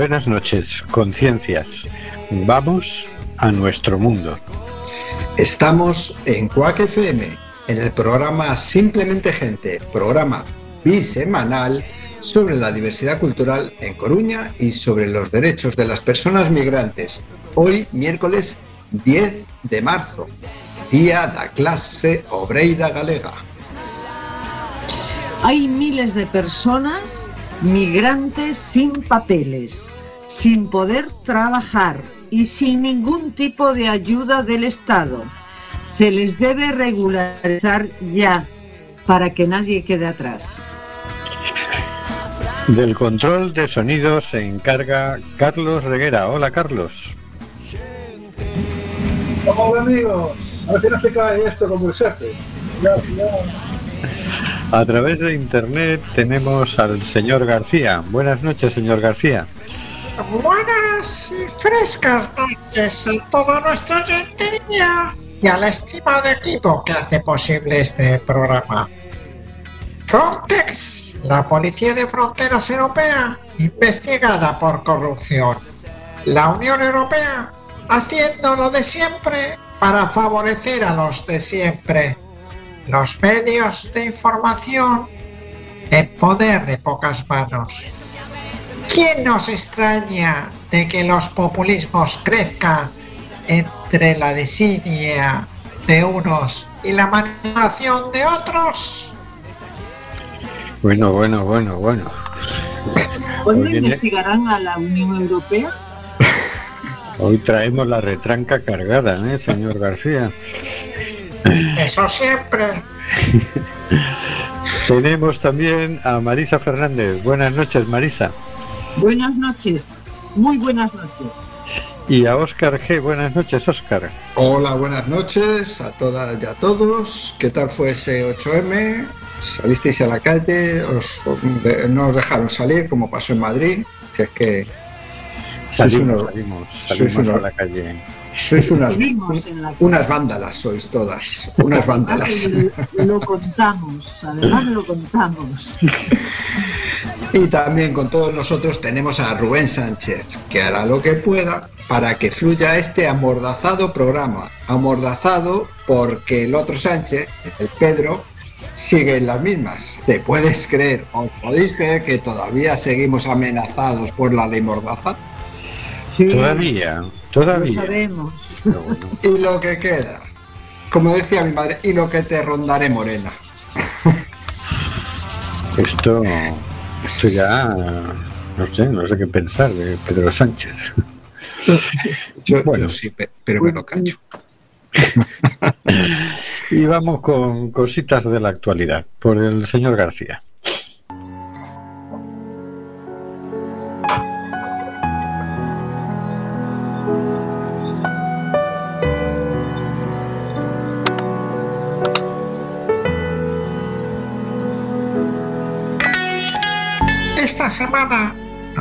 Buenas noches, conciencias. Vamos a nuestro mundo. Estamos en Cuac FM, en el programa Simplemente Gente, programa bisemanal sobre la diversidad cultural en Coruña y sobre los derechos de las personas migrantes. Hoy, miércoles 10 de marzo, día da clase obreira galega. Hay miles de personas migrantes sin papeles, sin poder trabajar y sin ningún tipo de ayuda del Estado. Se les debe regularizar ya para que nadie quede atrás. Del control de sonido se encarga Carlos Reguera. Hola Carlos. Hola amigos, a ver si no se cae esto como el jefe. Ya, ya. A través de internet tenemos al señor García. Buenas noches, señor García. Buenas y frescas noches a toda nuestra gentería y al estimado equipo que hace posible este programa. Frontex, la Policía de Fronteras Europea, investigada por corrupción. La Unión Europea, haciendo lo de siempre para favorecer a los de siempre. Los medios de información en poder de pocas manos. ¿Quién nos extraña de que los populismos crezcan entre la desidia de unos y la manipulación de otros? Bueno, bueno, bueno, bueno. ¿Cuándo Hoy viene- investigarán a la Unión Europea? Hoy traemos la retranca cargada, ¿eh, señor García? Eso siempre. Tenemos también a Marisa Fernández. Buenas noches, Marisa. Buenas noches, muy buenas noches. Y a Óscar G. Buenas noches, Óscar. Hola, buenas noches a todas y a todos. ¿Qué tal fue ese 8M? ¿Salisteis a la calle? Os, ¿No os dejaron salir como pasó en Madrid? Si es que Salimos, unos- salimos, sois a la calle. sois unas, unas vándalas, sois todas. Unas vándalas. Lo contamos, además lo contamos. Y también con todos nosotros tenemos a Rubén Sánchez, que hará lo que pueda para que fluya este amordazado programa. Amordazado porque el otro Sánchez, el Pedro, sigue en las mismas. ¿Te puedes creer o podéis creer que todavía seguimos amenazados por la ley Mordaza? Sí, Todavía, Lo todavía. sabemos. Y lo que queda, como decía mi madre, y lo que te rondaré morena. esto, esto ya, no sé, no sé qué pensar de Pedro Sánchez. Yo, Bueno. yo sí, pe- pero me lo cacho. Y vamos con cositas de la actualidad, por el señor García.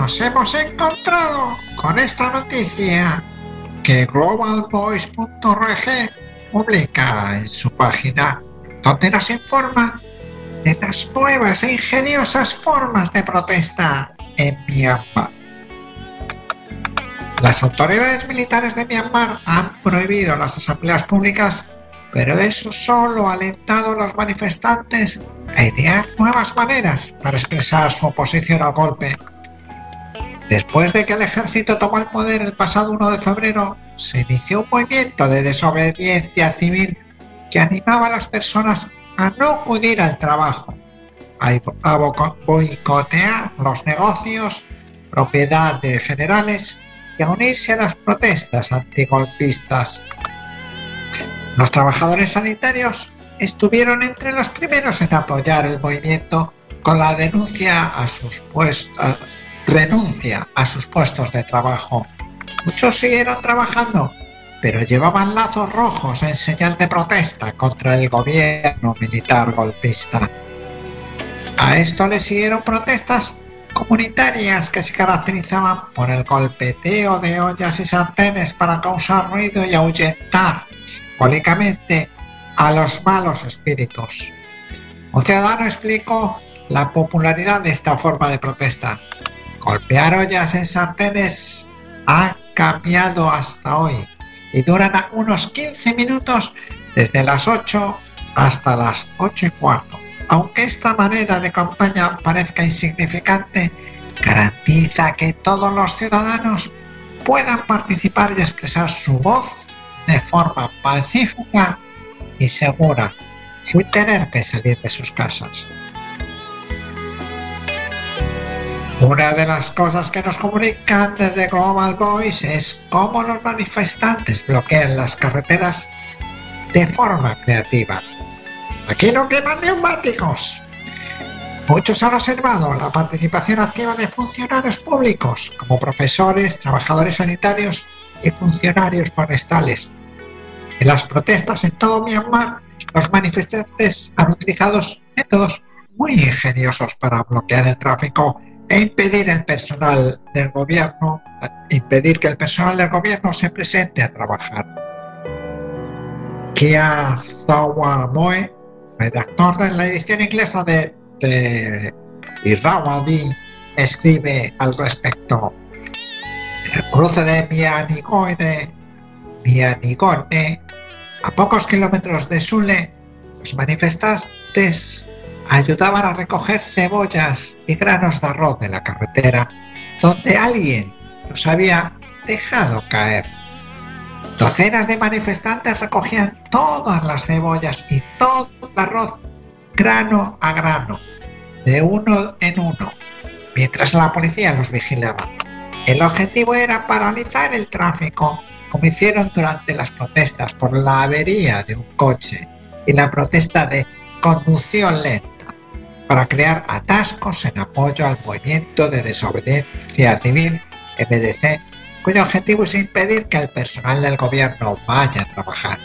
Nos hemos encontrado con esta noticia que globalvoice.org publica en su página donde nos informa de las nuevas e ingeniosas formas de protesta en Myanmar. Las autoridades militares de Myanmar han prohibido las asambleas públicas, pero eso solo ha alentado a los manifestantes a idear nuevas maneras para expresar su oposición al golpe. Después de que el ejército tomó el poder el pasado 1 de febrero, se inició un movimiento de desobediencia civil que animaba a las personas a no acudir al trabajo, a boicotear los negocios, propiedad de generales y a unirse a las protestas antigolpistas. Los trabajadores sanitarios estuvieron entre los primeros en apoyar el movimiento con la denuncia a sus puestos, renuncia a sus puestos de trabajo. Muchos siguieron trabajando, pero llevaban lazos rojos en señal de protesta contra el gobierno militar golpista. A esto le siguieron protestas comunitarias que se caracterizaban por el golpeteo de ollas y sartenes para causar ruido y ahuyentar simbólicamente a los malos espíritus. Un ciudadano explicó la popularidad de esta forma de protesta. Golpear ollas en sartenes ha cambiado hasta hoy y duran unos 15 minutos desde las 8 hasta las 8 y cuarto. Aunque esta manera de campaña parezca insignificante, garantiza que todos los ciudadanos puedan participar y expresar su voz de forma pacífica y segura, sin tener que salir de sus casas. Una de las cosas que nos comunican desde Global Voice es cómo los manifestantes bloquean las carreteras de forma creativa. Aquí no queman neumáticos. Muchos han observado la participación activa de funcionarios públicos, como profesores, trabajadores sanitarios y funcionarios forestales. En las protestas en todo Myanmar, los manifestantes han utilizado métodos muy ingeniosos para bloquear el tráfico e impedir el personal del gobierno, impedir que el personal del gobierno se presente a trabajar. Kia Moe, redactor de la edición inglesa de, de Irrawadi, escribe al respecto. El cruce de Mianigone, Mianigone, a pocos kilómetros de Sule, los manifestantes ayudaban a recoger cebollas y granos de arroz de la carretera donde alguien los había dejado caer. Docenas de manifestantes recogían todas las cebollas y todo el arroz grano a grano, de uno en uno, mientras la policía los vigilaba. El objetivo era paralizar el tráfico, como hicieron durante las protestas por la avería de un coche y la protesta de conducción lenta para crear atascos en apoyo al movimiento de desobediencia civil MDC, cuyo objetivo es impedir que el personal del gobierno vaya a trabajar.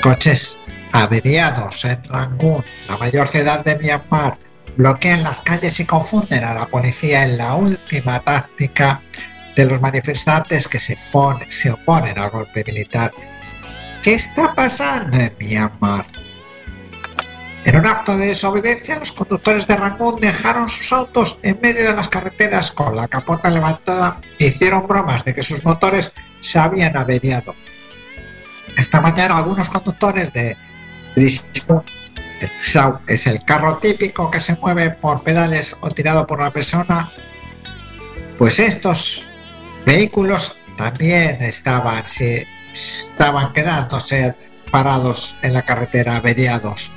Coches averiados en Rangún, la mayor ciudad de Myanmar, bloquean las calles y confunden a la policía en la última táctica de los manifestantes que se, se oponen al golpe militar. ¿Qué está pasando en Myanmar? En un acto de desobediencia, los conductores de Rangún dejaron sus autos en medio de las carreteras con la capota levantada e hicieron bromas de que sus motores se habían averiado. Esta mañana algunos conductores de Trisau, es el carro típico que se mueve por pedales o tirado por una persona, pues estos vehículos también estaban, se, estaban quedándose parados en la carretera averiados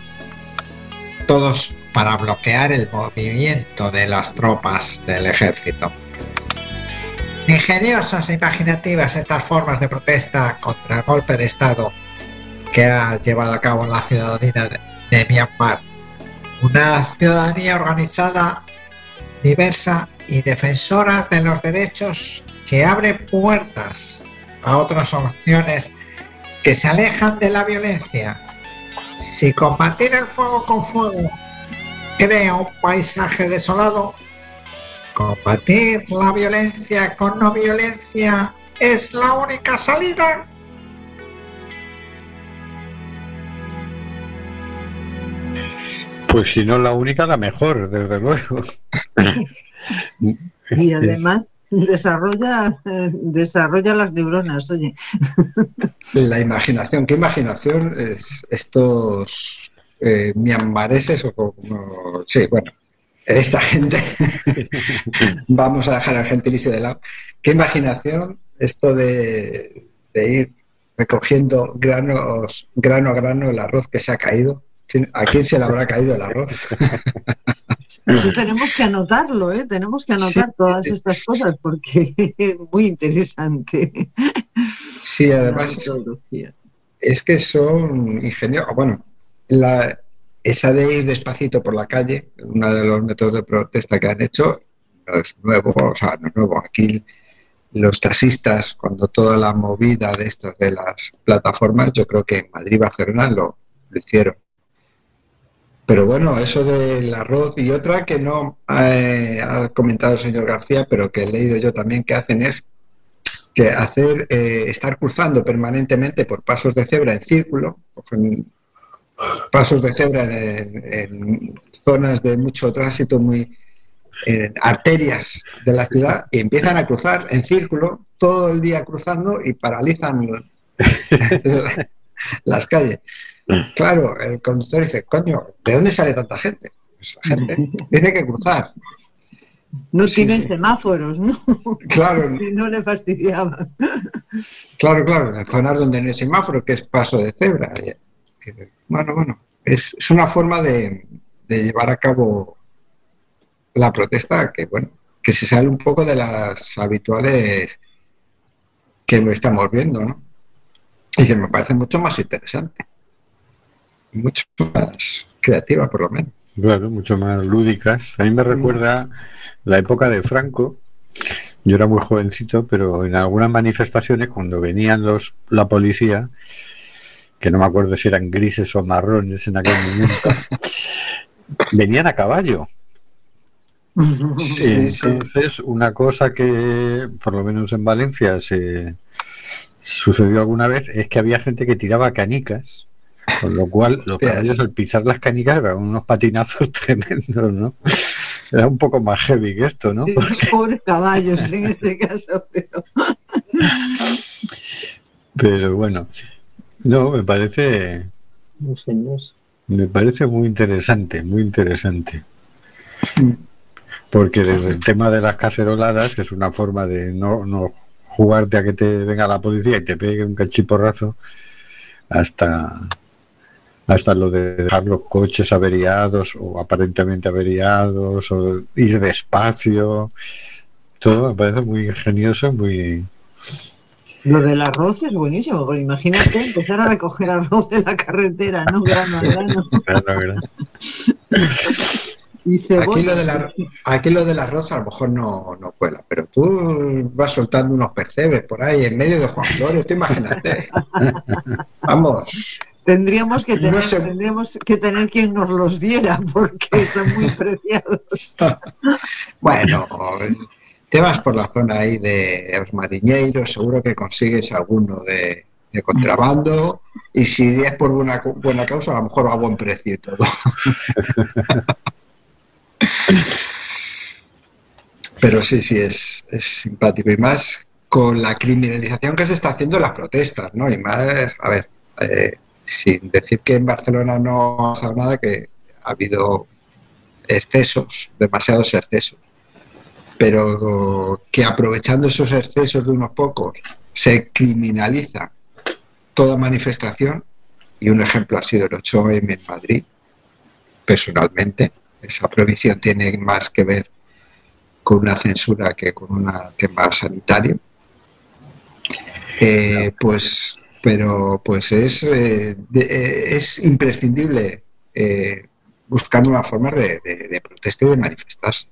todos para bloquear el movimiento de las tropas del ejército. Ingeniosas e imaginativas estas formas de protesta contra el golpe de Estado que ha llevado a cabo la ciudadanía de, Myanmar. Una ciudadanía organizada, diversa y defensora de los derechos que abre puertas a otras opciones que se alejan de la violencia si combatir el fuego con fuego crea un paisaje desolado, combatir la violencia con no violencia es la única salida. Pues si no la única, la mejor, desde luego. y además desarrolla, desarrolla las neuronas, oye. La imaginación, ¿qué imaginación es estos eh, mianmareses o como, sí, bueno, esta gente, vamos a dejar al gentilicio de lado, ¿qué imaginación esto de, ir recogiendo granos, grano a grano el arroz que se ha caído? ¿A quién se le habrá caído el arroz? Eso tenemos que anotarlo, ¿eh? Tenemos que anotar todas estas cosas porque es muy interesante. Sí, además es, que son ingeniosos. Bueno, la, esa de ir despacito por la calle, uno de los métodos de protesta que han hecho, no es nuevo, o sea, no es nuevo. Aquí los taxistas, cuando toda la movida de estos de las plataformas, yo creo que en Madrid y Barcelona lo hicieron. Pero bueno, eso del arroz y otra que no eh, ha comentado el señor García, pero que he leído yo también que hacen es que hacer eh, estar cruzando permanentemente por pasos de cebra en círculo, pasos de cebra en, zonas de mucho tránsito muy en arterias de la ciudad y empiezan a cruzar en círculo todo el día cruzando y paralizan las calles. Claro, el conductor dice, coño, ¿de dónde sale tanta gente? Pues la gente tiene que cruzar. No Sí, tienen sí. semáforos, ¿no? Claro, Si no le fastidiaban. claro, claro, en las zonas donde no hay semáforo, que es paso de cebra. Bueno, bueno, es, es una forma de, de llevar a cabo la protesta que, bueno, que se sale un poco de las habituales que estamos viendo, ¿no? Y que me parece mucho más interesante. Mucho más creativa, por lo menos. Claro, mucho más lúdicas. A mí me recuerda la época de Franco. Yo era muy jovencito, pero en algunas manifestaciones, cuando venían los la policía, que no me acuerdo si eran grises o marrones en aquel momento, venían a caballo. Entonces, una cosa que, por lo menos en Valencia, se sucedió alguna vez es que había gente que tiraba canicas, con lo cual los caballos al pisar las canicas eran unos patinazos tremendos, ¿no? Era un poco más heavy que esto, ¿no? Pobres caballos en este caso. Pero... Pero bueno, no, me parece, No sé, no sé. me parece muy interesante, muy interesante. Porque desde el tema de las caceroladas, que es una forma de no, no jugarte a que te venga la policía y te pegue un cachiporrazo, hasta, hasta lo de dejar los coches averiados o aparentemente averiados, o ir despacio, todo me parece muy ingenioso, muy... Lo del arroz es buenísimo, porque imagínate empezar a recoger arroz de la carretera, ¿no? Grano a grano. Y. Aquí lo, del ar- aquí lo del arroz a lo mejor no, no cuela, pero tú vas soltando unos percebes por ahí en medio de Juan Flores, tú imagínate. Vamos, Tendríamos que No tener, sé. tendríamos que tener quien nos los diera, porque están muy preciados. bueno, te vas por la zona ahí de los mariñeiros, seguro que consigues alguno de, de contrabando y si es por buena, buena causa, a lo mejor a buen precio y todo. Pero sí, sí, es, es simpático y más con la criminalización que se está haciendo en las protestas, ¿no? Y más, a ver, eh, sin decir que en Barcelona no ha pasado nada, que ha habido excesos, demasiados excesos, pero que aprovechando esos excesos de unos pocos se criminaliza toda manifestación, y un ejemplo ha sido el 8M en Madrid, personalmente, esa prohibición tiene más que ver con una censura que con un tema sanitario. Eh, pues, pero pues es, eh, eh, es imprescindible eh, buscar nuevas formas de, de- protesta y de manifestarse.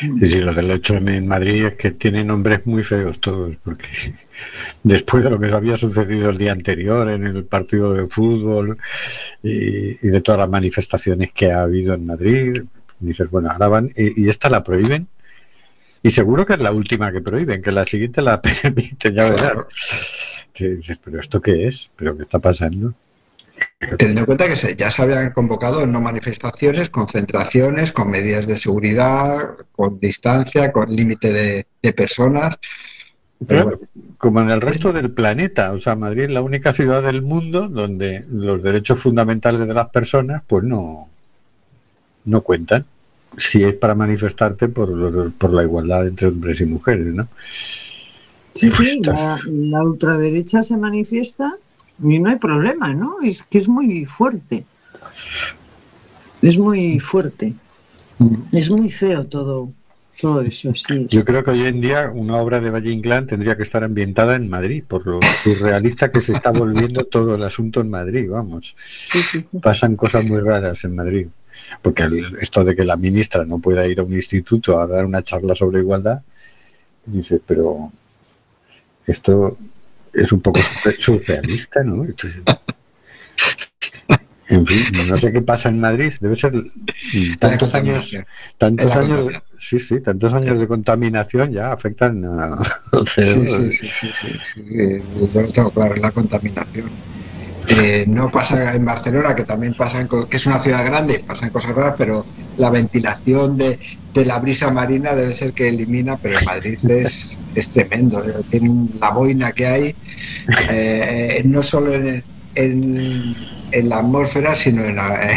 Sí, sí, lo del 8M en Madrid es que tiene nombres muy feos todos, porque después de lo que había sucedido el día anterior en el partido de fútbol y, y de todas las manifestaciones que ha habido en Madrid, dices, bueno, ahora van y, y esta la prohíben. Y seguro que es la última que prohíben, que la siguiente la permiten, ya verás. Pero ¿esto qué es? ¿Pero qué está pasando? Teniendo en cuenta que se- ya se habían convocado no manifestaciones, concentraciones, con medidas de seguridad, con distancia, con límite de, de personas. Pero Claro, bueno, como en el resto del planeta, o sea, Madrid es la única ciudad del mundo donde los derechos fundamentales de las personas, pues no, no cuentan. Si es para manifestarte por, por la igualdad entre hombres y mujeres, ¿no? Sí, Pues sí, está- la, la ultraderecha se manifiesta y no hay problema, ¿no? Es que es muy fuerte. Es muy fuerte. Es muy feo todo, todo eso, sí. Yo creo que hoy en día una obra de Valle Inclán tendría que estar ambientada en Madrid, por lo surrealista que se está volviendo todo el asunto en Madrid, vamos. Sí. pasan cosas muy raras en Madrid. Porque el- esto de que la ministra no pueda ir a un instituto a dar una charla sobre igualdad, dice, pero esto es un poco surre- surrealista, ¿no? Entonces, en fin, no sé qué pasa en Madrid, debe ser tantos años, tantos años, sí, sí, tantos años de contaminación ya afectan a- Sí, sí, sí, sí, sí, eh, yo lo tengo claro, la contaminación. Eh, no pasa en Barcelona, que también pasan, co- que es una ciudad grande, pasan cosas raras, pero la ventilación de, de la brisa marina debe ser que elimina, pero en Madrid es, es tremendo. ¿eh? Tiene la boina que hay, eh, no solo en, en, en la atmósfera, sino en, la,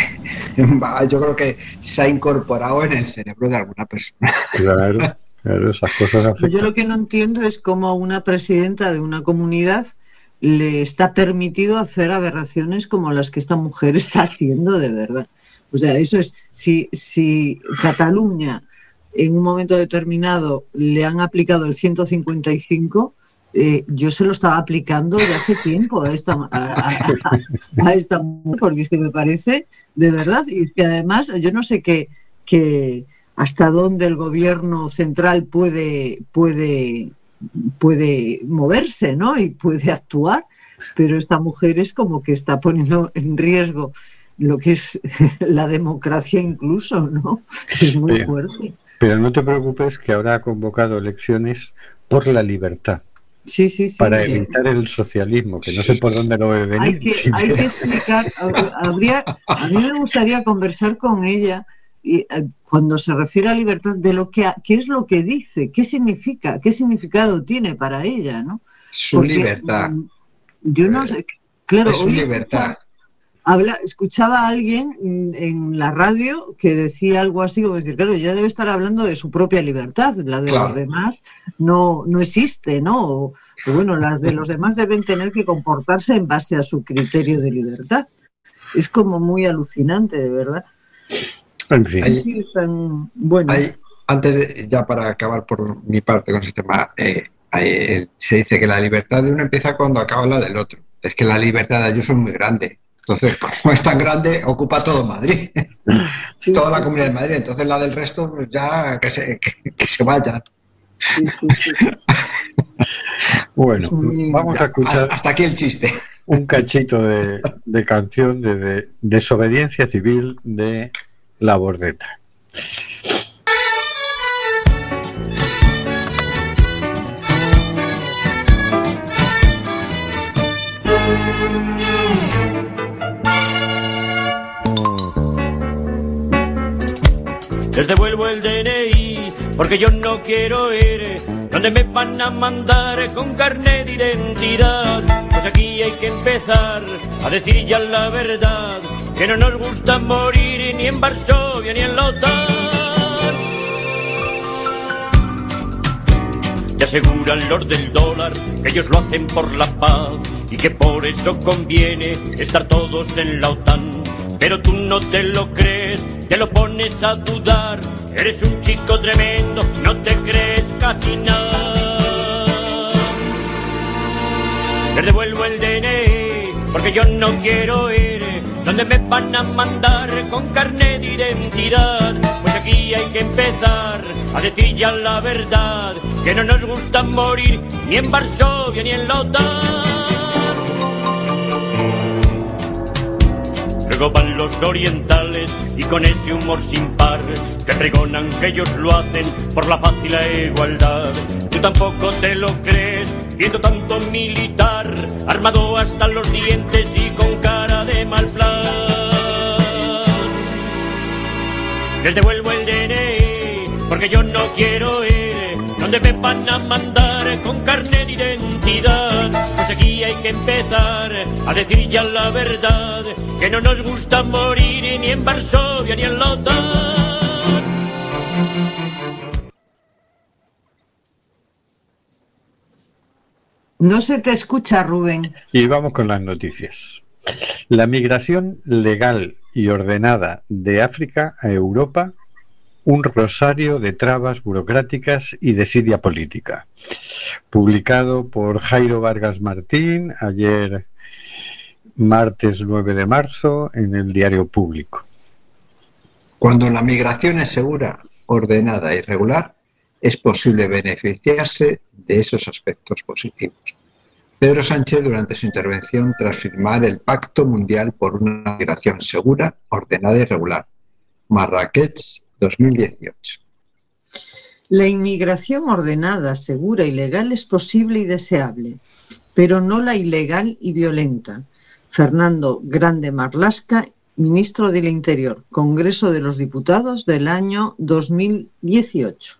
en- Yo creo que se ha incorporado en el cerebro de alguna persona. Claro, claro, esas cosas Yo lo que no entiendo es cómo una presidenta de una comunidad le está permitido hacer aberraciones como las que esta mujer está haciendo de verdad. O sea, eso es, si, si Cataluña en un momento determinado le han aplicado el 155, eh, yo se lo estaba aplicando ya hace tiempo a esta, a, esta mujer, porque es que me parece de verdad, y que además yo no sé qué- hasta dónde el gobierno central puede, puede, puede moverse, ¿no? Y puede actuar, pero esta mujer es como que está poniendo en riesgo lo que es la democracia incluso, ¿no? Es muy Sí. fuerte. Pero no te preocupes que ahora ha convocado elecciones por la libertad, Sí, sí, sí. para evitar el socialismo, que no sé por dónde lo ve hay venir. que, hay que explicar, habría, a mí me gustaría conversar con ella y, eh, cuando se refiere a libertad de lo que, qué es lo que dice, qué significa, qué significado tiene para ella, ¿no? Su Porque, libertad. mm, Yo no sé, claro, es su libertad. habla, escuchaba a alguien mm, en la radio que decía algo así, como decir, claro, ya debe estar hablando de su propia libertad, la de Claro. los demás no, no existe, ¿no? O bueno, las de los demás deben tener que comportarse en base a su criterio de libertad. Es como muy alucinante, de verdad. En fin, Hay- Sí, tan- bueno, Hay- antes, de- ya para acabar por mi parte con ese tema, eh, hay- se dice que la libertad de uno empieza cuando acaba la del otro. Es que la libertad de ellos es muy grande. Entonces, como es tan grande, ocupa todo Madrid, sí, toda la sí, comunidad de Madrid. Entonces, la del resto, pues ya que se, que, que se vayan. sí, sí, sí. bueno, vamos a escuchar hasta aquí el chiste. un cachito de, de canción de, de desobediencia civil de La Bordeta. Les devuelvo el DNI porque yo no quiero ir donde me van a mandar con carnet de identidad. Pues aquí hay que empezar a decir ya la verdad, que no nos gusta morir ni en Varsovia ni en la OTAN. Te aseguran los del dólar que ellos lo hacen por la paz y que por eso conviene estar todos en la OTAN. Pero tú no te lo crees, te lo pones a dudar. Eres un chico tremendo, no te crees casi nada. Les devuelvo el DNI porque yo no quiero ir donde me van a mandar con carnet de identidad. Pues aquí hay que empezar a decir ya la verdad, que no nos gusta morir ni en Varsovia ni en la OTAN. Luego los orientales y con ese humor sin par te pregonan que ellos lo hacen por la paz y la igualdad. Tú tampoco te lo crees, viendo tanto militar, armado hasta los dientes y con cara de mal plan. Les devuelvo el DNI porque yo no quiero ir donde me van a mandar con carnet de identidad. Pues aquí hay que empezar a decir ya la verdad, que no nos gusta morir ni en Varsovia ni en la OTAN. No se te escucha, Rubén. Y vamos con las noticias. La migración legal y ordenada de África a Europa, un rosario de trabas burocráticas y desidia política. Publicado por Jairo Vargas Martín ayer martes 9 de marzo en el diario público. Cuando la migración es segura, ordenada y regular, es posible beneficiarse de esos aspectos positivos. Pedro Sánchez durante su intervención tras firmar el Pacto Mundial por una migración segura, ordenada y regular, Marrakech 2018. La inmigración ordenada, segura y legal es posible y deseable, pero no la ilegal y violenta. Fernando Grande Marlasca, ministro del Interior, Congreso de los Diputados del año 2018.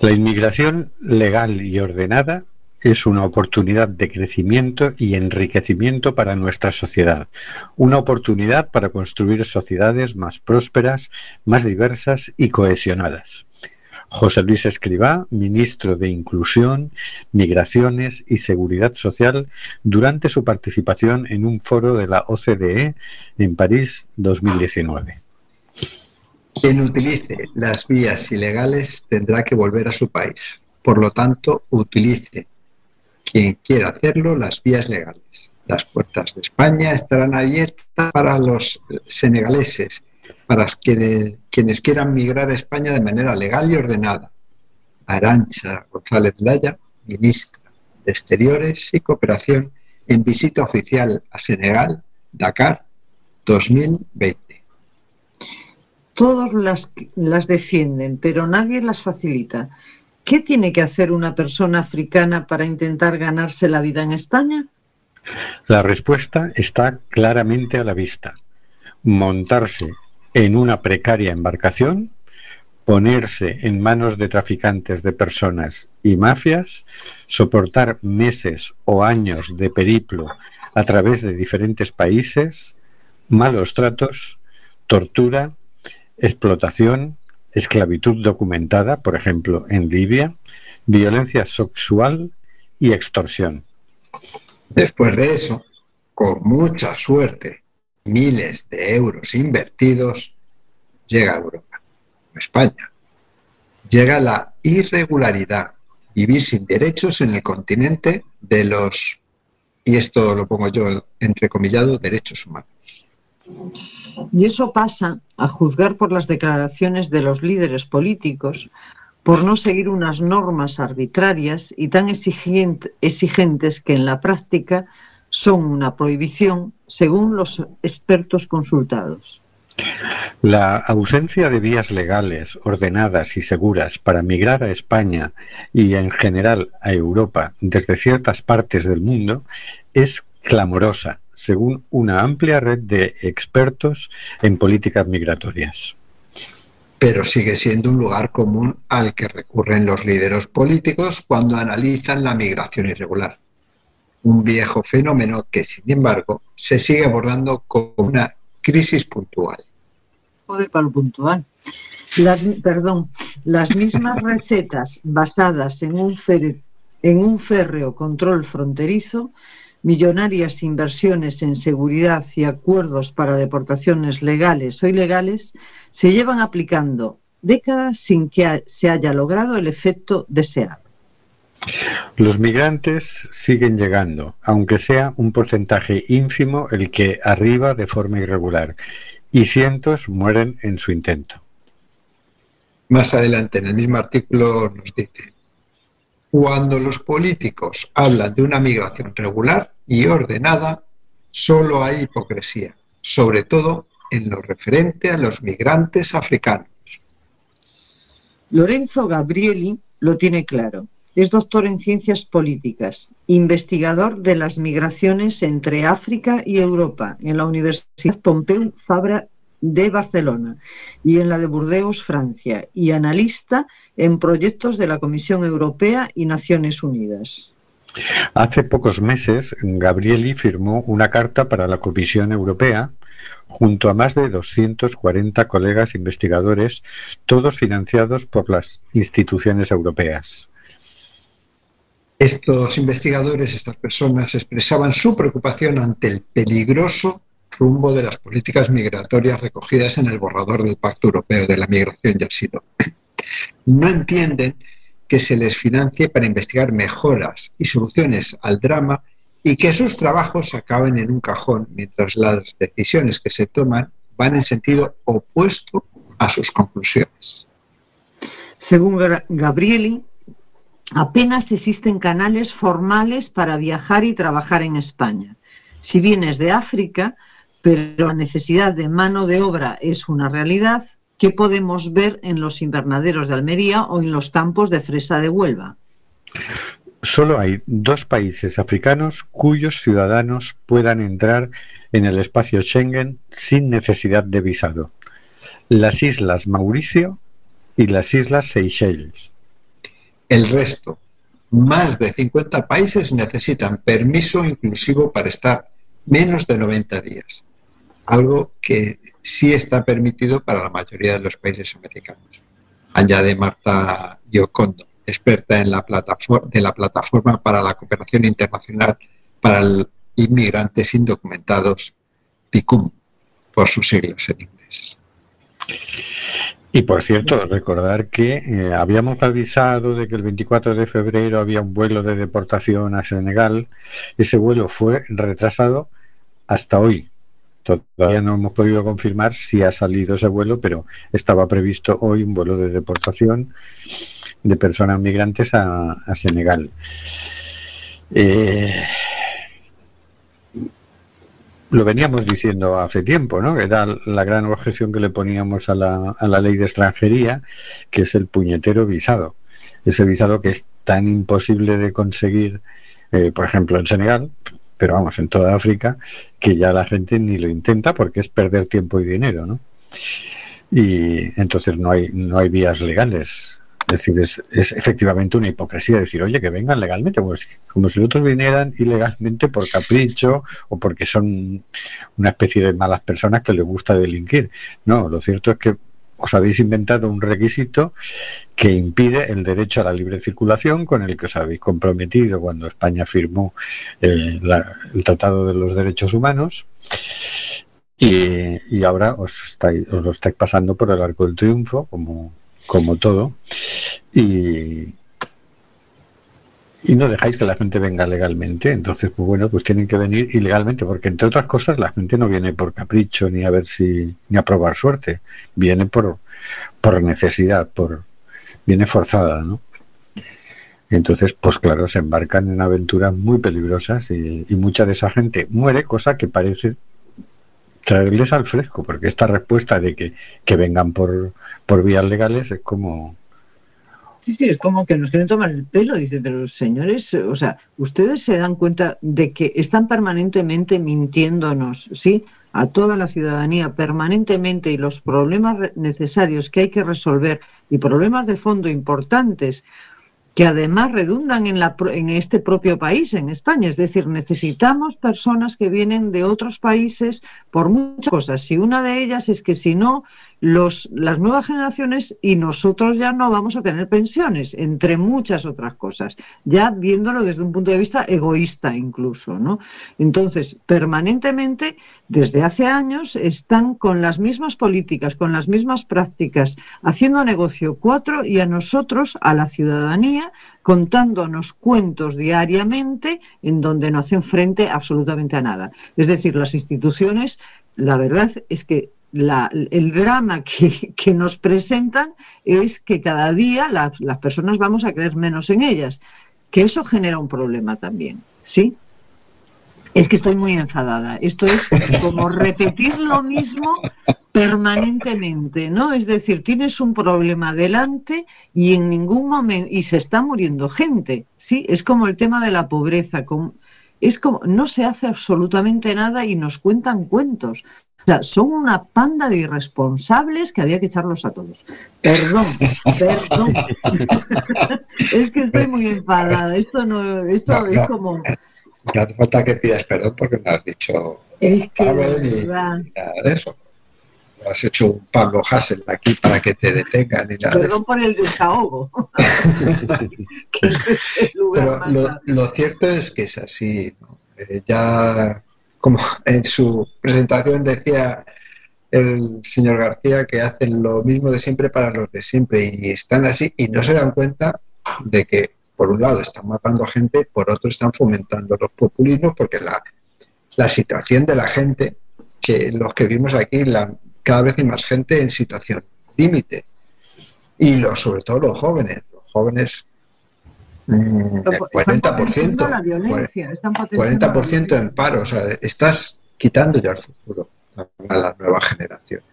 La inmigración legal y ordenada es una oportunidad de crecimiento y enriquecimiento para nuestra sociedad, una oportunidad para construir sociedades más prósperas, más diversas y cohesionadas. José Luis Escribá, ministro de Inclusión, Migraciones y Seguridad Social, durante su participación en un foro de la OCDE en París 2019. Quien utilice las vías ilegales tendrá que volver a su país. Por lo tanto, utilice quien quiera hacerlo las vías legales. Las puertas de España estarán abiertas para los senegaleses, para quienes, quieran migrar a España de manera legal y ordenada. Arancha González Laya, ministra de Exteriores y Cooperación, en visita oficial a Senegal, Dakar 2020. Todos las, las defienden, pero nadie las facilita. ¿Qué tiene que hacer una persona africana para intentar ganarse la vida en España? La respuesta está claramente a la vista. Montarse en una precaria embarcación, ponerse en manos de traficantes de personas y mafias, soportar meses o años de periplo a través de diferentes países, malos tratos, tortura, explotación, esclavitud documentada, por ejemplo, en Libia, violencia sexual y extorsión. Después de eso, con mucha suerte, miles de euros invertidos, llega a Europa, España. Llega la irregularidad, vivir sin derechos en el continente de los, y esto lo pongo yo entrecomillado, derechos humanos. Y eso pasa, a juzgar por las declaraciones de los líderes políticos, por no seguir unas normas arbitrarias y tan exigentes que en la práctica son una prohibición, según los expertos consultados. La ausencia de vías legales, ordenadas y seguras para migrar a España y en general a Europa desde ciertas partes del mundo es clamorosa según una amplia red de expertos en políticas migratorias. Pero sigue siendo un lugar común al que recurren los líderes políticos cuando analizan la migración irregular. Un viejo fenómeno que, sin embargo, se sigue abordando como una crisis puntual. Joder, para lo puntual. Las, perdón, las mismas recetas basadas en un, en un férreo control fronterizo millonarias inversiones en seguridad y acuerdos para deportaciones legales o ilegales se llevan aplicando décadas sin que se haya logrado el efecto deseado. Los migrantes siguen llegando, aunque sea un porcentaje ínfimo el que arriba de forma irregular, y cientos mueren en su intento. Más adelante en el mismo artículo nos dice, cuando los políticos hablan de una migración regular y ordenada, solo hay hipocresía, sobre todo en lo referente a los migrantes africanos. Lorenzo Gabrieli lo tiene claro. Es doctor en ciencias políticas, investigador de las migraciones entre África y Europa en la Universidad Pompeu Fabra de Barcelona y en la de Burdeos, Francia, y analista en proyectos de la Comisión Europea y Naciones Unidas. Hace pocos meses, Gabrieli firmó una carta para la Comisión Europea junto a más de 240 colegas investigadores, todos financiados por las instituciones europeas. Estos investigadores, estas personas, expresaban su preocupación ante el peligroso rumbo de las políticas migratorias recogidas en el borrador del Pacto Europeo de la Migración y Asilo. No entienden que se les financie para investigar mejoras y soluciones al drama y que sus trabajos acaben en un cajón mientras las decisiones que se toman van en sentido opuesto a sus conclusiones. Según Gabrieli, apenas existen canales formales para viajar y trabajar en España. Si vienes de África, pero la necesidad de mano de obra es una realidad que podemos ver en los invernaderos de Almería o en los campos de fresa de Huelva. solo hay dos países africanos cuyos ciudadanos puedan entrar en el espacio Schengen sin necesidad de visado. Las Islas Mauricio y las Islas Seychelles. El resto, más de 50 países necesitan permiso inclusivo para estar menos de 90 días, algo que sí está permitido para la mayoría de los países americanos. Añade Marta Yocondo, experta en la plataforma, de la Plataforma para la Cooperación Internacional para Inmigrantes Indocumentados, PICUM, por sus siglas en inglés. Y por cierto, recordar que eh, habíamos avisado de que el 24 de febrero había un vuelo de deportación a Senegal. Ese vuelo fue retrasado hasta hoy. Todavía no hemos podido confirmar si ha salido ese vuelo, pero estaba previsto hoy un vuelo de deportación de personas migrantes a, Senegal. Eh, lo veníamos diciendo hace tiempo, ¿no? Era la gran objeción que le poníamos a la, a la ley de extranjería, que es el puñetero visado. Ese visado que es tan imposible de conseguir, eh, por ejemplo, en Senegal, pero vamos, en toda África, que ya la gente ni lo intenta porque es perder tiempo y dinero, ¿no? Y entonces no hay, no hay vías legales es decir, es, efectivamente una hipocresía decir, oye, que vengan legalmente, como si los otros vinieran ilegalmente por capricho o porque son una especie de malas personas que les gusta delinquir. No, lo cierto es que os habéis inventado un requisito que impide el derecho a la libre circulación con el que os habéis comprometido cuando España firmó eh, el Tratado de los Derechos Humanos. Y, ahora os, estáis, os lo estáis pasando por el arco del triunfo, como, como todo, y, y no dejáis que la gente venga legalmente. Entonces, pues bueno, pues tienen que venir ilegalmente, porque entre otras cosas la gente no viene por capricho ni a ver si ni a probar suerte, viene por por necesidad, por viene forzada, ¿no? Entonces, pues claro, se embarcan en aventuras muy peligrosas y, mucha de esa gente muere, cosa que parece traerles al fresco, porque esta respuesta de que, que vengan por, por vías legales es como... Sí, sí, es como que nos quieren tomar el pelo, dice, pero señores, o sea, ustedes se dan cuenta de que están permanentemente mintiéndonos, ¿sí? A toda la ciudadanía, permanentemente, y los problemas necesarios que hay que resolver y problemas de fondo importantes que además redundan en, la, en este propio país, en España. Es decir, necesitamos personas que vienen de otros países por muchas cosas. Y una de ellas es que si no, los, las nuevas generaciones y nosotros ya no vamos a tener pensiones, entre muchas otras cosas, ya viéndolo desde un punto de vista egoísta incluso, ¿no? Entonces, permanentemente, desde hace años, están con las mismas políticas, con las mismas prácticas, haciendo negocio cuatro y a nosotros, a la ciudadanía, contándonos cuentos diariamente en donde no hacen frente absolutamente a nada. Es decir, las instituciones, la verdad es que el drama que, nos presentan es que cada día las personas vamos a creer menos en ellas, que eso genera un problema también, ¿sí? Es que estoy muy enfadada. Esto es como repetir lo mismo permanentemente, ¿no? Es decir, tienes un problema delante y en ningún momento, y se está muriendo gente, ¿sí? Es como el tema de la pobreza, es como, no se hace absolutamente nada y nos cuentan cuentos. O sea, son una panda de irresponsables que había que echarlos a todos. Perdón, perdón. es que estoy muy enfadada. Esto no, esto es como. No hace falta que pidas perdón porque me has dicho. Es que ni, nada de eso. Has hecho un Pablo Hassel aquí para que te detengan y. Perdón por el desahogo. Pero lo, lo, cierto es que es así. ¿no? Eh, ya como en su presentación decía el señor García, que hacen lo mismo de siempre para los de siempre y están así y no se dan cuenta de que, por un lado, están matando a gente, por otro, están fomentando los populismos, porque la, situación de la gente, que los que vimos aquí, la, cada vez hay más gente en situación límite. Y los, sobre todo los jóvenes. Los jóvenes 40%, 40 en paro, o sea, estás quitando ya el futuro a las nuevas generaciones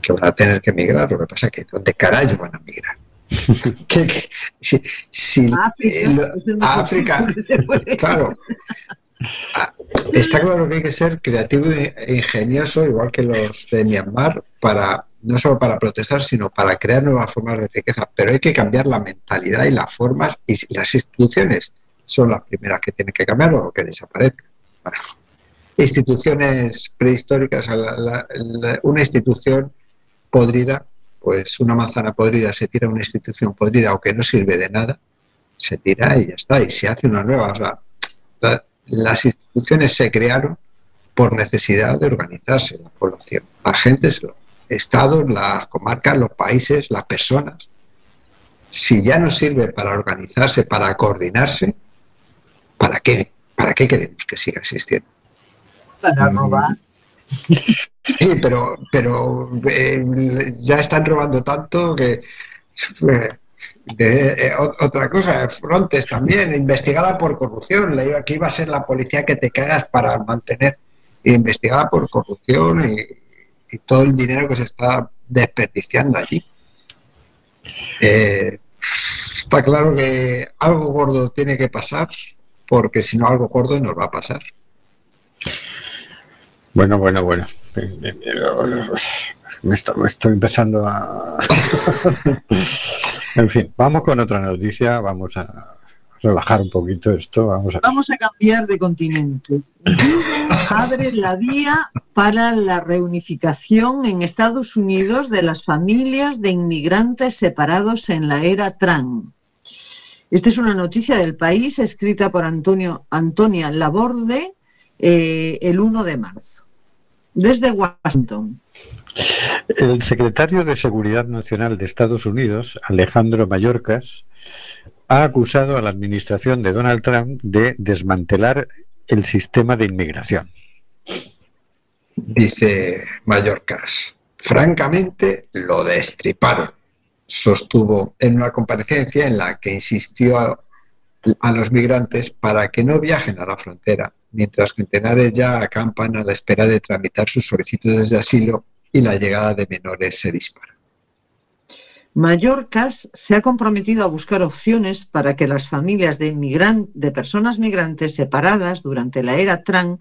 que van a tener que emigrar. Lo que pasa es que ¿dónde carajo van a migrar? que- si, si- África, eh, lo- claro. Está claro que hay que ser creativo e ingenioso, igual que los de Myanmar, para no solo para protestar, sino para crear nuevas formas de riqueza. Pero hay que cambiar la mentalidad y las formas y las instituciones son las primeras que tienen que cambiar o que desaparezcan. Instituciones prehistóricas, una institución podrida, pues una manzana podrida se tira una institución podrida o que no sirve de nada, se tira y ya está, y se hace una nueva. O sea, las instituciones se crearon por necesidad de organizarse la población, las gentes, los estados, las comarcas, los países, las personas. Si ya no sirve para organizarse, para coordinarse, ¿para qué? ¿Para qué queremos que siga existiendo? Para robar. Sí, pero, pero eh, ya están robando tanto que... eh, de- eh, ot- otra cosa, Frontes también, investigada por corrupción. Le iba, que iba a ser la policía que te cagas para mantener. Investigada por corrupción y, y todo el dinero que se está desperdiciando allí. Eh, está claro que algo gordo tiene que pasar, porque si no, algo gordo nos va a pasar. Bueno, bueno, bueno. Me estoy empezando a... en fin, vamos con otra noticia, vamos a relajar un poquito esto, vamos a... Vamos a cambiar de continente. abre la vía para la reunificación en Estados Unidos de las familias de inmigrantes separados en la era Trump. Esta es una noticia del país escrita por Antonio, Antonia Laborde eh, el 1 de marzo, desde Washington. El secretario de Seguridad Nacional de Estados Unidos, Alejandro Mayorkas, ha acusado a la administración de Donald Trump de desmantelar el sistema de inmigración. Dice Mallorcas, francamente lo destriparon, sostuvo en una comparecencia en la que insistió a, a los migrantes para que no viajen a la frontera, mientras centenares ya acampan a la espera de tramitar sus solicitudes de asilo y la llegada de menores se dispara. Mallorcas se ha comprometido a buscar opciones para que las familias de, de personas migrantes separadas durante la era Trump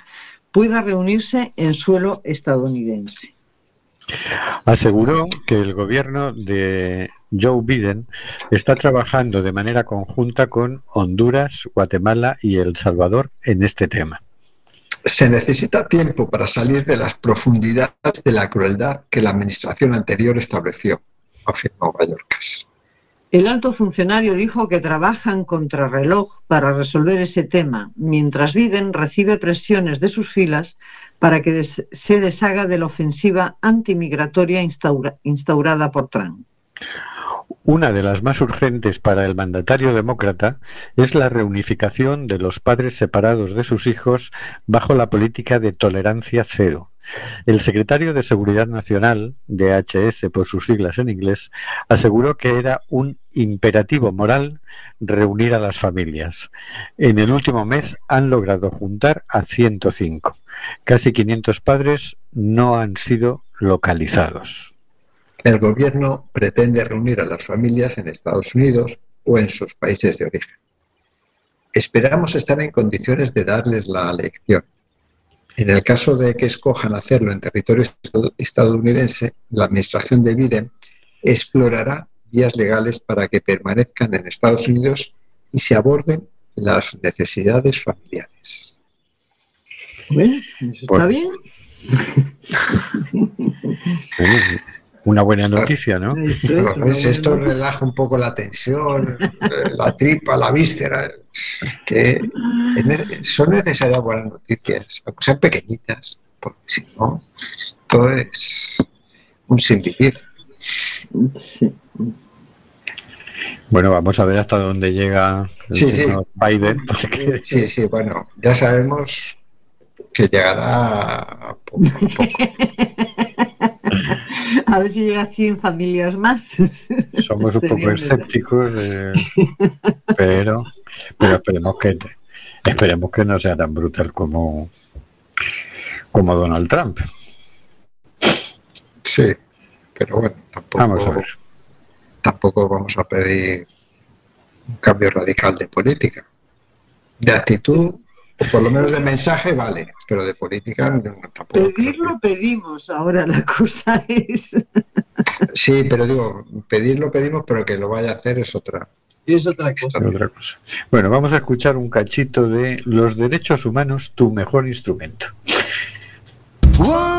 puedan reunirse en suelo estadounidense. Aseguró que el gobierno de Joe Biden está trabajando de manera conjunta con Honduras, Guatemala y El Salvador en este tema. Se necesita tiempo para salir de las profundidades de la crueldad que la administración anterior estableció, afirmó Mallorcas. El alto funcionario dijo que trabajan contra reloj para resolver ese tema, mientras Biden recibe presiones de sus filas para que se deshaga de la ofensiva antimigratoria instaura- instaurada por Trump. Una de las más urgentes para el mandatario demócrata es la reunificación de los padres separados de sus hijos bajo la política de tolerancia cero. El secretario de Seguridad Nacional, DHS por sus siglas en inglés, aseguró que era un imperativo moral reunir a las familias. En el último mes han logrado juntar a 105. Casi 500 padres no han sido localizados. El gobierno pretende reunir a las familias en Estados Unidos o en sus países de origen. Esperamos estar en condiciones de darles la lección. En el caso de que escojan hacerlo en territorio estad- estadounidense, la administración de Biden explorará vías legales para que permanezcan en Estados Unidos y se aborden las necesidades familiares. Bueno, eso está Bueno. bien. Bueno, Una buena noticia, ¿no? Esto relaja un poco la tensión, la tripa, la víscera, que nece- son necesarias buenas noticias, aunque sean pequeñitas, porque si no, esto es un sinvivir. Sí. Bueno, vamos a ver hasta dónde llega el Sí, sí. señor Biden, porque Sí, sí, bueno, ya sabemos que llegará poco a poco. A ver si llega a 100 familias más. somos un poco escépticos, eh, pero, pero esperemos que esperemos que no sea tan brutal como, como Donald Trump. Sí, pero bueno, tampoco, Vamos a ver. Tampoco vamos a pedir un cambio radical de política. De actitud, o por lo menos de mensaje, vale, pero de política no, tampoco. Pedirlo pedimos, ahora la cosa es... Sí, pero digo, pedirlo pedimos, pero que lo vaya a hacer es otra. Es otra cosa. Otra cosa. Bueno, vamos a escuchar un cachito de Los derechos humanos, tu mejor instrumento. Whoa,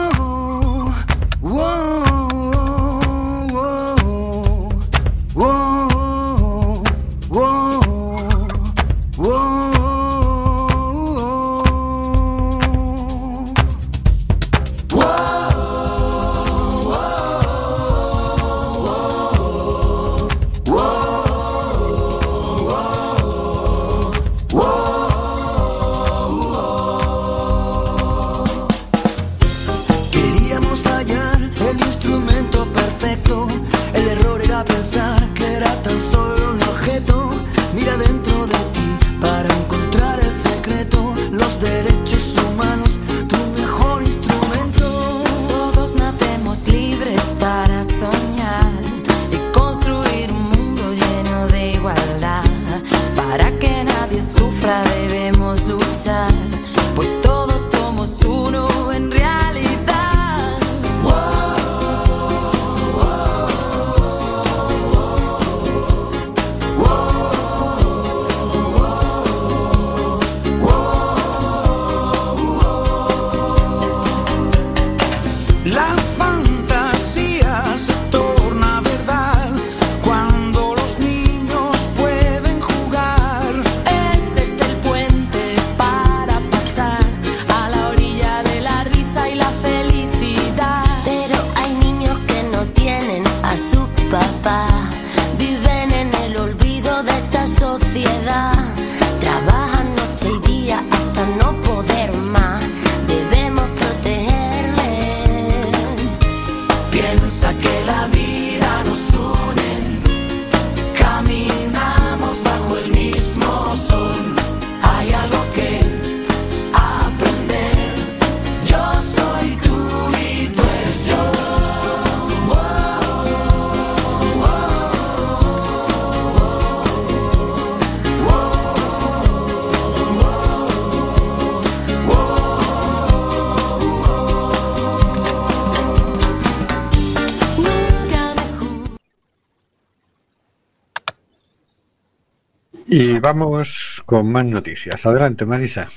Y vamos con más noticias. Adelante, Marisa.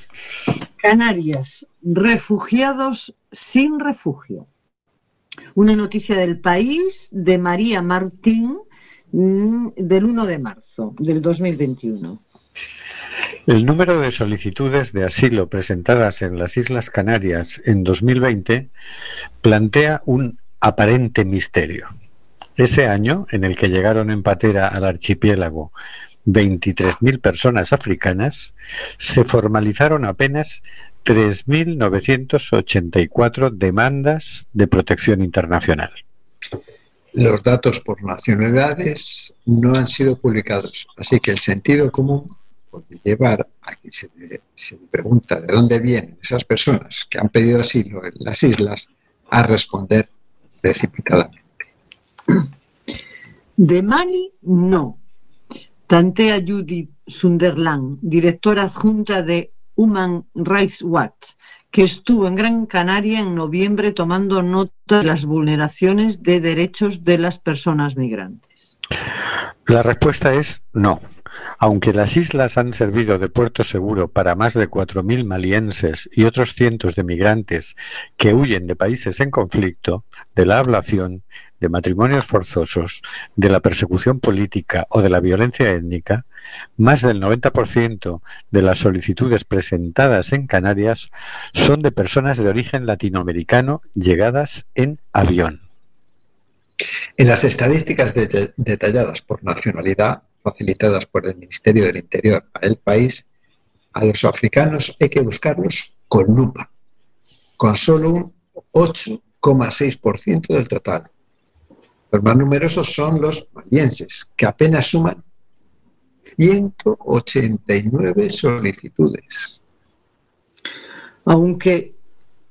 Canarias, refugiados sin refugio. Una noticia del país de María Martín mm, del 1 de marzo del 2021. El número de solicitudes de asilo presentadas en las Islas Canarias en 2020 plantea un aparente misterio. Ese año, en el que llegaron en patera al archipiélago 23.000 personas africanas, se formalizaron apenas 3.984 demandas de protección internacional. Los datos por nacionalidades no han sido publicados, así que el sentido común puede llevar a que se, se pregunta de dónde vienen esas personas que han pedido asilo en las islas a responder precipitadamente. De Mali, no. Tantea Judith Sunderland, directora adjunta de Human Rights Watch, que estuvo en Gran Canaria en noviembre tomando nota de las vulneraciones de derechos de las personas migrantes. La respuesta es no. Aunque las islas han servido de puerto seguro para más de 4.000 malienses y otros cientos de migrantes que huyen de países en conflicto, de la ablación, de matrimonios forzosos, de la persecución política o de la violencia étnica, más del 90% de las solicitudes presentadas en Canarias son de personas de origen latinoamericano llegadas en avión. En las estadísticas de- detalladas por nacionalidad, facilitadas por el Ministerio del Interior a el país, a los africanos hay que buscarlos con lupa, con solo un 8,6% del total. Los más numerosos son los malienses, que apenas suman 189 solicitudes. Aunque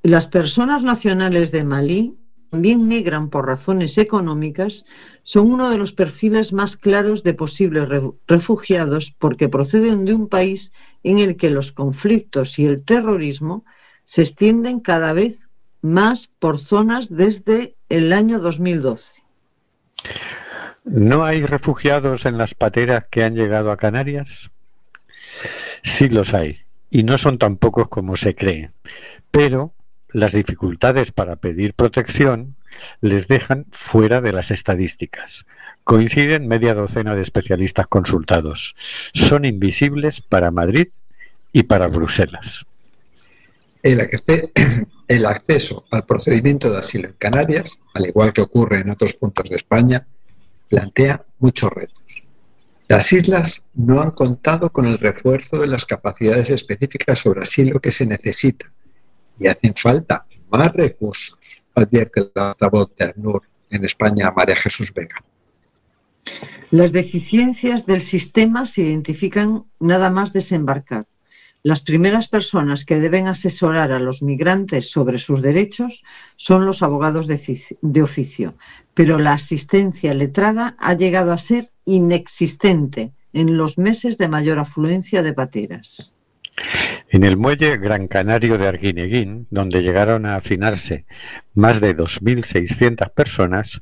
las personas nacionales de Malí también migran por razones económicas son uno de los perfiles más claros de posibles refugiados porque proceden de un país en el que los conflictos y el terrorismo se extienden cada vez más por zonas desde el año 2012. ¿No hay refugiados en las pateras que han llegado a Canarias? Sí los hay, y no son tan pocos como se cree, pero las dificultades para pedir protección les dejan fuera de las estadísticas. Coinciden media docena de especialistas consultados. Son invisibles para Madrid y para Bruselas. El, acceso al procedimiento de asilo en Canarias, al igual que ocurre en otros puntos de España, plantea muchos retos. Las islas no han contado con el refuerzo de las capacidades específicas sobre asilo que se necesitan y hacen falta más recursos, advierte la voz de ANUR en España, María Jesús Vega. Las deficiencias del sistema se identifican nada más desembarcar. Las primeras personas que deben asesorar a los migrantes sobre sus derechos son los abogados de oficio, pero la asistencia letrada ha llegado a ser inexistente en los meses de mayor afluencia de pateras. En el muelle Gran Canario de Arguineguín, donde llegaron a hacinarse más de 2.600 personas,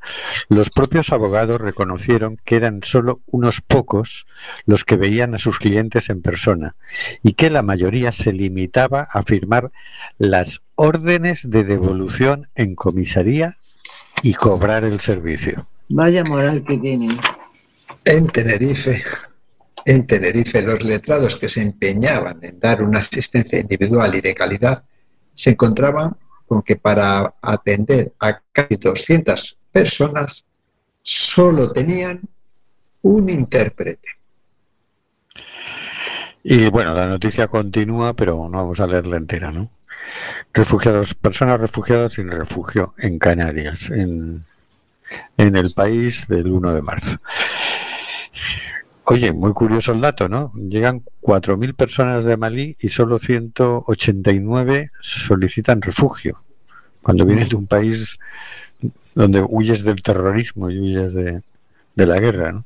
los propios abogados reconocieron que eran solo unos pocos los que veían a sus clientes en persona y que la mayoría se limitaba a firmar las órdenes de devolución en comisaría y cobrar el servicio. Vaya moral que tienen. En Tenerife, en Tenerife, los letrados que se empeñaban en dar una asistencia individual y de calidad se encontraban con que para atender a casi 200 personas solo tenían un intérprete. Y bueno, la noticia continúa, pero no vamos a leerla entera, ¿no? Refugiados, personas refugiadas sin refugio en Canarias, en, en el país del 1 de marzo. Oye, muy curioso el dato, ¿no? Llegan 4.000 personas de Malí y solo 189 solicitan refugio. Cuando vienes de un país donde huyes del terrorismo y huyes de, la guerra, ¿no?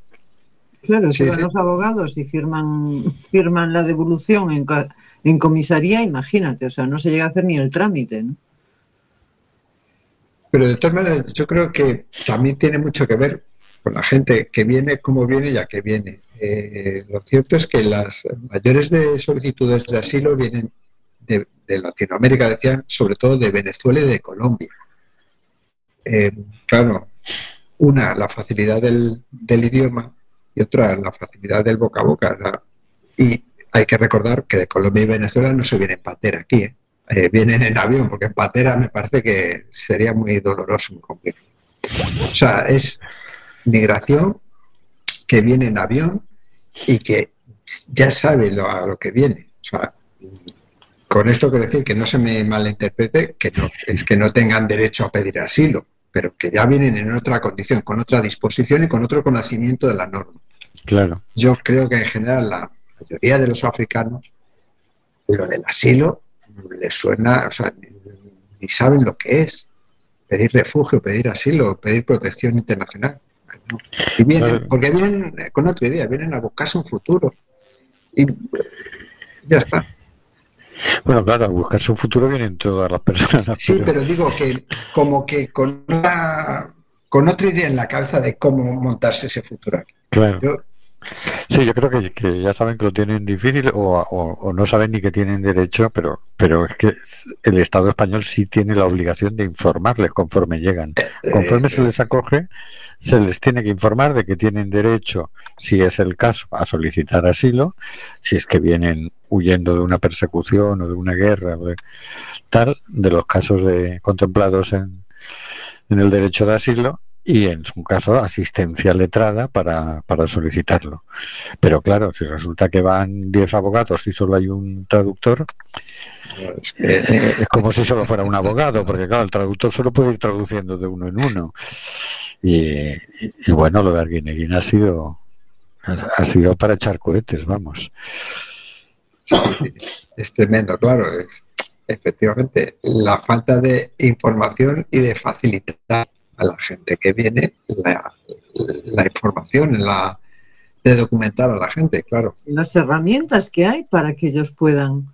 Claro, si van los abogados y firman, firman la devolución en, en comisaría, imagínate, o sea, no se llega a hacer ni el trámite, ¿no? Pero de todas maneras, yo creo que también tiene mucho que ver con la gente que viene, cómo viene y a qué viene. Eh, lo cierto es que las mayores de solicitudes de asilo vienen de, Latinoamérica, decían, sobre todo de Venezuela y de Colombia. Eh, claro, una, la facilidad del, idioma y otra, la facilidad del boca a boca. Y hay que recordar que de Colombia y Venezuela no se viene en patera aquí, ¿eh? vienen en avión, porque en patera me parece que sería muy doloroso, muy complicado. O sea, es migración que viene en avión y que ya sabe lo, a lo que viene. O sea, con esto quiero decir que no se me malinterprete, que no, es que no tengan derecho a pedir asilo, pero que ya vienen en otra condición, con otra disposición y con otro conocimiento de la norma. Claro. Yo creo que en general la mayoría de los africanos, lo del asilo les suena, o sea, ni saben lo que es pedir refugio, pedir asilo, pedir protección internacional. Y vienen, porque vienen con otra idea, vienen a buscarse un futuro. Y ya está. Bueno, claro, a buscarse un futuro vienen todas las personas. Sí, pero, digo que como que con una, con otra idea en la cabeza de cómo montarse ese futuro. Claro. Sí, yo creo que, ya saben que lo tienen difícil o, no saben ni que tienen derecho, pero, pero es que el Estado español sí tiene la obligación de informarles conforme llegan. Conforme se les acoge, se les tiene que informar de que tienen derecho, si es el caso, a solicitar asilo, si es que vienen huyendo de una persecución o de una guerra o de tal, de los casos de, contemplados en, en el derecho de asilo y en su caso asistencia letrada para, para solicitarlo. Pero claro, si resulta que van 10 abogados y solo hay un traductor, eh, es como si solo fuera un abogado, porque claro, el traductor solo puede ir traduciendo de uno en uno. Y, bueno, lo de Arguineguín ha sido, ha sido para echar cohetes, vamos. es tremendo, claro. efectivamente la falta de información y de facilitar a la gente que viene la, la información, la, de documentar a la gente, claro. Las herramientas que hay para que ellos puedan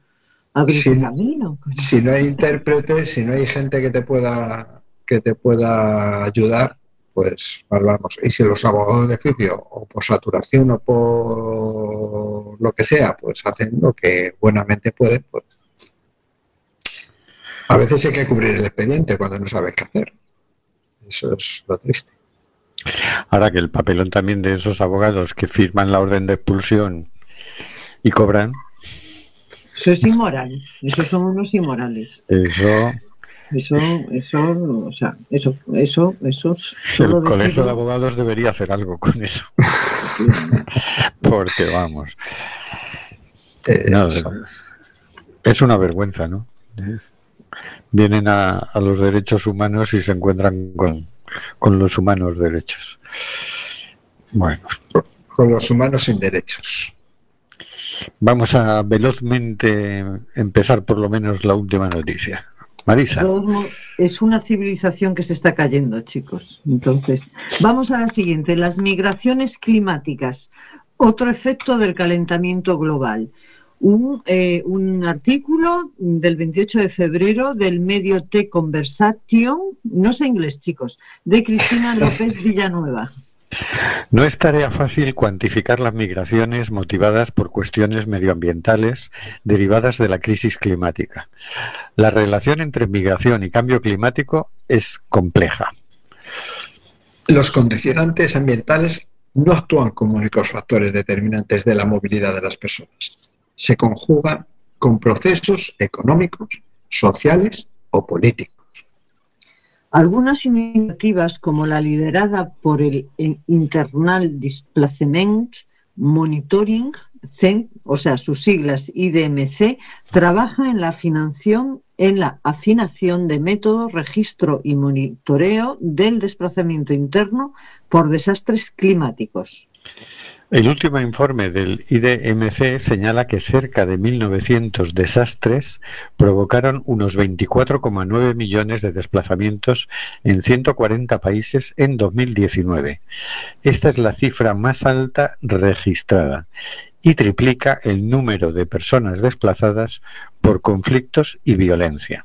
abrirse Sí. camino. Si no hay intérpretes, si no hay gente que te pueda que te pueda ayudar, pues mal vamos. Y si los abogados de oficio, o por saturación o por lo que sea, pues hacen lo que buenamente pueden, pues a veces hay que cubrir el expediente cuando no sabes qué hacer. Eso es lo triste. Ahora que el papelón también de esos abogados que firman la orden de expulsión y cobran, Eso es inmoral. Esos son unos inmorales. eso Eso, eso, o sea, eso, eso, eso. solo el colegio decirlo- de abogados debería hacer algo con eso. Porque vamos. No, es una vergüenza, ¿no? Vienen a, a los derechos humanos y se encuentran con, con los humanos derechos. Bueno, Con los humanos sin derechos. vamos a velozmente empezar por lo menos la última noticia. Marisa. Es una civilización que se está cayendo, chicos. Entonces, vamos a la siguiente. Las migraciones climáticas. Otro efecto del calentamiento global. Un, eh, un artículo del 28 de febrero del medio T Conversation, no sé inglés, chicos, de Cristina López Villanueva. No es tarea fácil cuantificar las migraciones motivadas por cuestiones medioambientales derivadas de la crisis climática. La relación entre migración y cambio climático es compleja. Los condicionantes ambientales no actúan como únicos factores determinantes de la movilidad de las personas. Se conjugan con procesos económicos, sociales o políticos. Algunas iniciativas, como la liderada por el Internal Displacement Monitoring CEN, o sea, sus siglas IDMC, trabaja en la afinación, en la afinación de métodos, registro y monitoreo del desplazamiento interno por desastres climáticos. El último informe del IDMC señala que cerca de 1.900 desastres provocaron unos 24,9 millones de desplazamientos en 140 países en 2019. Esta es la cifra más alta registrada y triplica el número de personas desplazadas por conflictos y violencia.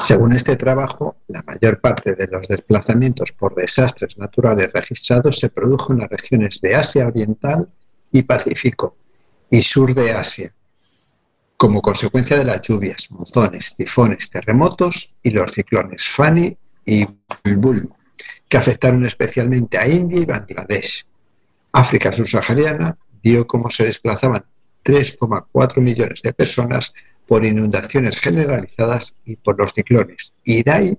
Según este trabajo, la mayor parte de los desplazamientos por desastres naturales registrados se produjo en las regiones de Asia Oriental y Pacífico y sur de Asia, como consecuencia de las lluvias, monzones, tifones, terremotos y los ciclones Fani y Bulbul, que afectaron especialmente a India y Bangladesh. África subsahariana vio cómo se desplazaban 3,4 millones de personas por inundaciones generalizadas y por los ciclones Idai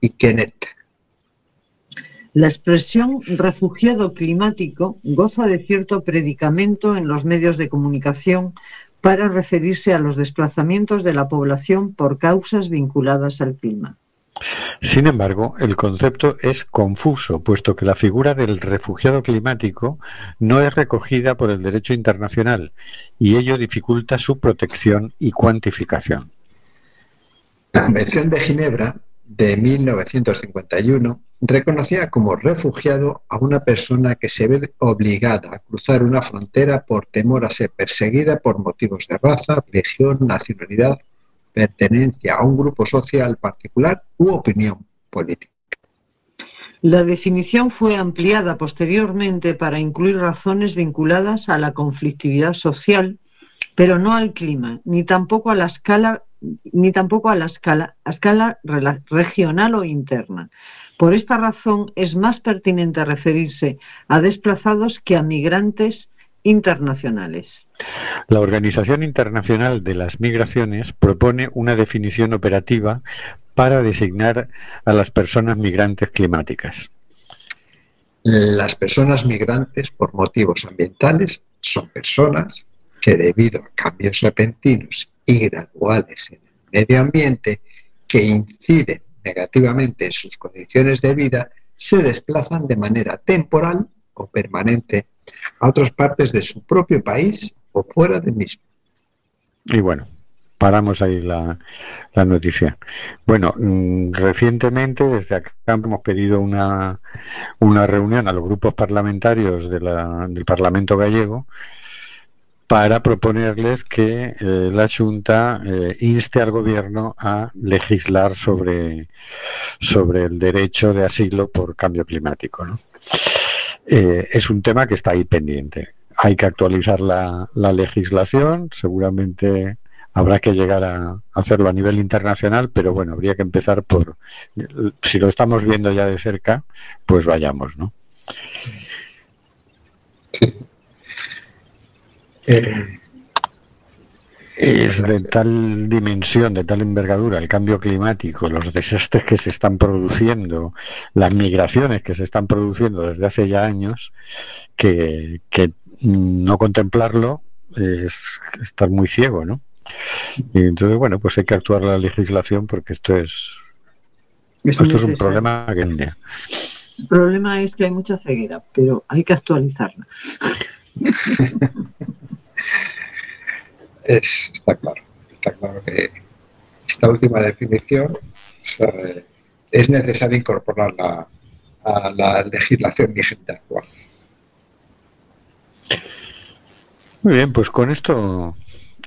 y Kenneth. La expresión refugiado climático goza de cierto predicamento en los medios de comunicación para referirse a los desplazamientos de la población por causas vinculadas al clima. Sin embargo, el concepto es confuso, puesto que la figura del refugiado climático no es recogida por el derecho internacional y ello dificulta su protección y cuantificación. La Convención de Ginebra de 1951 reconocía como refugiado a una persona que se ve obligada a cruzar una frontera por temor a ser perseguida por motivos de raza, religión, nacionalidad, pertenencia a un grupo social particular u opinión política. La definición fue ampliada posteriormente para incluir razones vinculadas a la conflictividad social, pero no al clima, ni tampoco a la escala ni tampoco a la escala, regional o interna. Por esta razón es más pertinente referirse a desplazados que a migrantes internacionales. La Organización Internacional de las Migraciones propone una definición operativa para designar a las personas migrantes climáticas. Las personas migrantes por motivos ambientales son personas que debido a cambios repentinos y graduales en el medio ambiente que inciden negativamente en sus condiciones de vida, se desplazan de manera temporal o permanente a otras partes de su propio país o fuera del mismo. Y bueno, paramos ahí la, la noticia. Bueno, mm, recientemente desde acá hemos pedido una, una reunión a los grupos parlamentarios de la, del Parlamento gallego para proponerles que eh, la Junta eh, inste al gobierno a legislar sobre, sobre el derecho de asilo por cambio climático. ¿no? Eh, es un tema que está ahí pendiente. Hay que actualizar la, la legislación, seguramente habrá que llegar a hacerlo a nivel internacional, pero bueno, habría que empezar por, si lo estamos viendo ya de cerca, pues vayamos, ¿no? Es de tal dimensión, de tal envergadura, el cambio climático, los desastres que se están produciendo, las migraciones que se están produciendo desde hace ya años, que, que no contemplarlo es estar muy ciego, ¿no? Y entonces, bueno, pues hay que actuar la legislación porque esto es, Es esto es un problema grande. El problema es que hay mucha ceguera, pero hay que actualizarla. Es, está claro, está claro que esta última definición o sea, es necesario incorporarla a la legislación vigente actual. Muy bien, pues con esto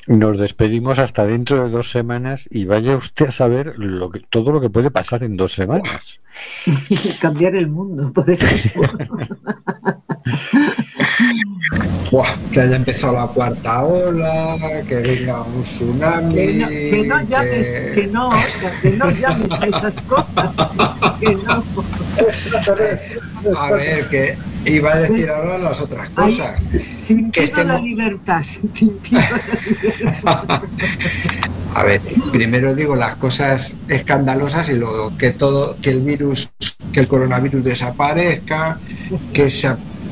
nos despedimos hasta dentro de dos semanas y vaya usted a saber lo que, todo lo que puede pasar en dos semanas. Cambiar el mundo, por ejemplo. Buah, que haya empezado la cuarta ola, que venga un tsunami. Que no, que no llames, que- que no, que no llames a esas cosas. Que no. A ver, que iba a decir ahora las otras cosas. Te impido que estemos- la libertad. Te impido la A ver, primero digo las cosas escandalosas y luego que todo, que el virus, que el coronavirus desaparezca, que se,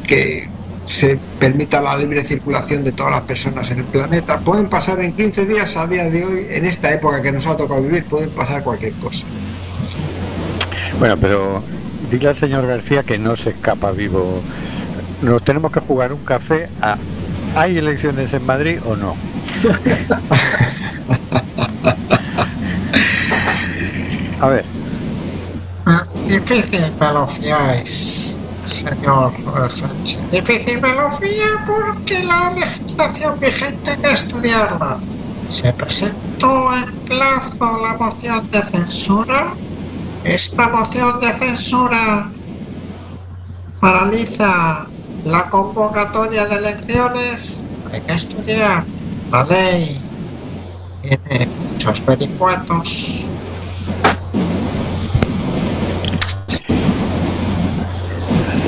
que se permita la libre circulación de todas las personas en el planeta. Pueden pasar en 15 días a día de hoy, en esta época que nos ha tocado vivir, pueden pasar cualquier cosa. Bueno, pero dile al señor García que no se escapa vivo. Nos tenemos que jugar un café a ¿hay elecciones en Madrid o no? A ver, Ah, Difícil me lo fiáis, señor eh, Sánchez. Difícil me lo fía porque la legislación vigente que estudiarla. Se presentó en plazo la moción de censura. Esta moción de censura paraliza la convocatoria de elecciones. Hay que estudiar la ley. Tiene muchos vericuetos.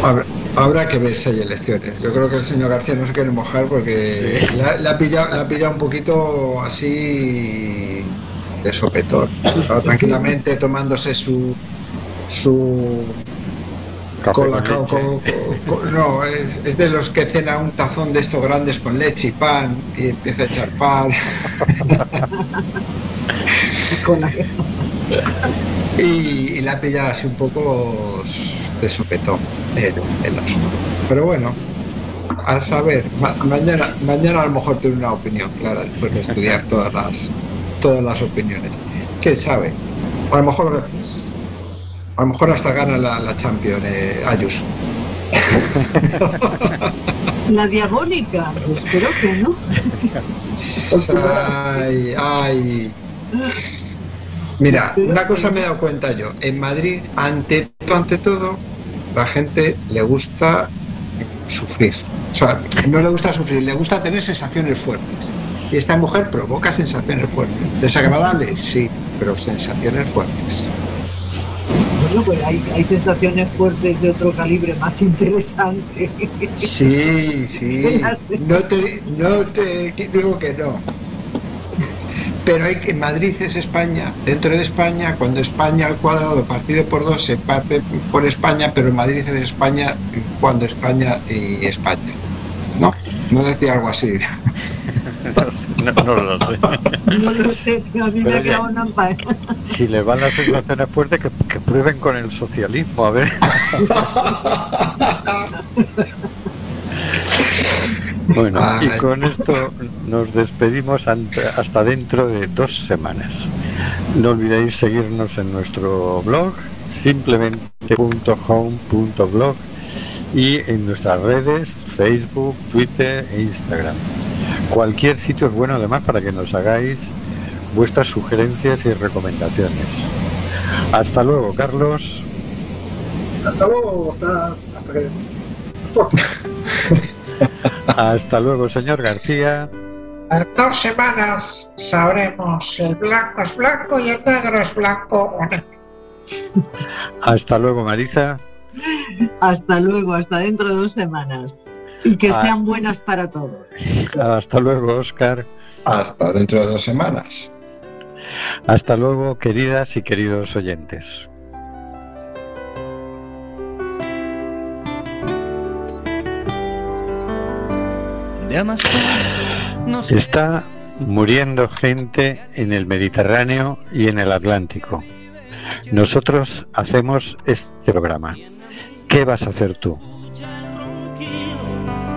Habrá, habrá que ver si hay elecciones. Yo creo que el señor García no se quiere mojar porque Sí. la, la ha pillado, la ha pillado un poquito así de sopetón. Estaba tranquilamente tomándose su su Café cola con no, es, es de los que cena un tazón de estos grandes con leche y pan y empieza a echar pan. y, y la ha pillado así un poco de sopetón el, el asunto. Pero bueno, a saber, ma- mañana, mañana a lo mejor tiene una opinión clara después de estudiar todas las, todas las opiniones. ¿Quién sabe? A lo mejor, a lo mejor hasta gana la, la Champions eh, Ayuso. La diabólica, espero que no. Ay, ay. Mira, una cosa me he dado cuenta yo. En Madrid, ante todo, ante todo, la gente le gusta sufrir. O sea, no le gusta sufrir, le gusta tener sensaciones fuertes. Y esta mujer provoca sensaciones fuertes. ¿Desagradables? Sí, pero sensaciones fuertes. Bueno, pues hay, hay sensaciones fuertes de otro calibre más interesante. Sí, sí. No te, no te digo que no. Pero hay que, Madrid es España, dentro de España, cuando España al cuadrado partido por dos se parte por España, pero Madrid es España cuando España y España. ¿No? No decía algo así. no, no lo sé. No lo sé, pero a mí Pero una pa- Si le van las sensaciones fuertes, que, que prueben con el socialismo, a ver. Bueno, y Ay. con esto nos despedimos hasta dentro de dos semanas. No olvidéis seguirnos en nuestro blog, simplemente.home.blog y en nuestras redes, Facebook, Twitter e Instagram. Cualquier sitio es bueno además para que nos hagáis vuestras sugerencias y recomendaciones. Hasta luego, Carlos. Hasta luego, hasta, hasta que. Hasta luego, señor García. En dos semanas sabremos si el blanco es blanco y el negro es blanco o negro. Hasta luego, Marisa. Hasta luego, hasta dentro de dos semanas. Y que Ah. sean buenas para todos. Hasta luego, Oscar. Hasta dentro de dos semanas. Hasta luego, queridas y queridos oyentes. Está muriendo gente en el Mediterráneo y en el Atlántico. Nosotros hacemos este programa. ¿Qué vas a hacer tú?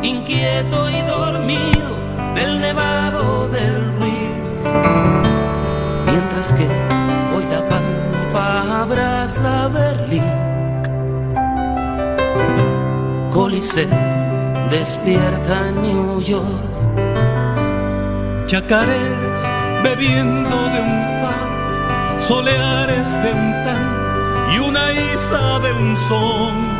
inquieto y dormido del nevado del Ruiz. Mientras que hoy la pampa abraza Berlín. Coliseo despierta New York. Chacareras bebiendo de un far, soleares de un tan y una isa de un son.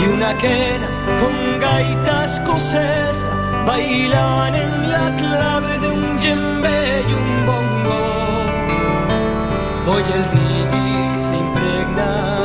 y una quena con gaita escocesa bailan en la clave de un djembe y un bongo. Oye el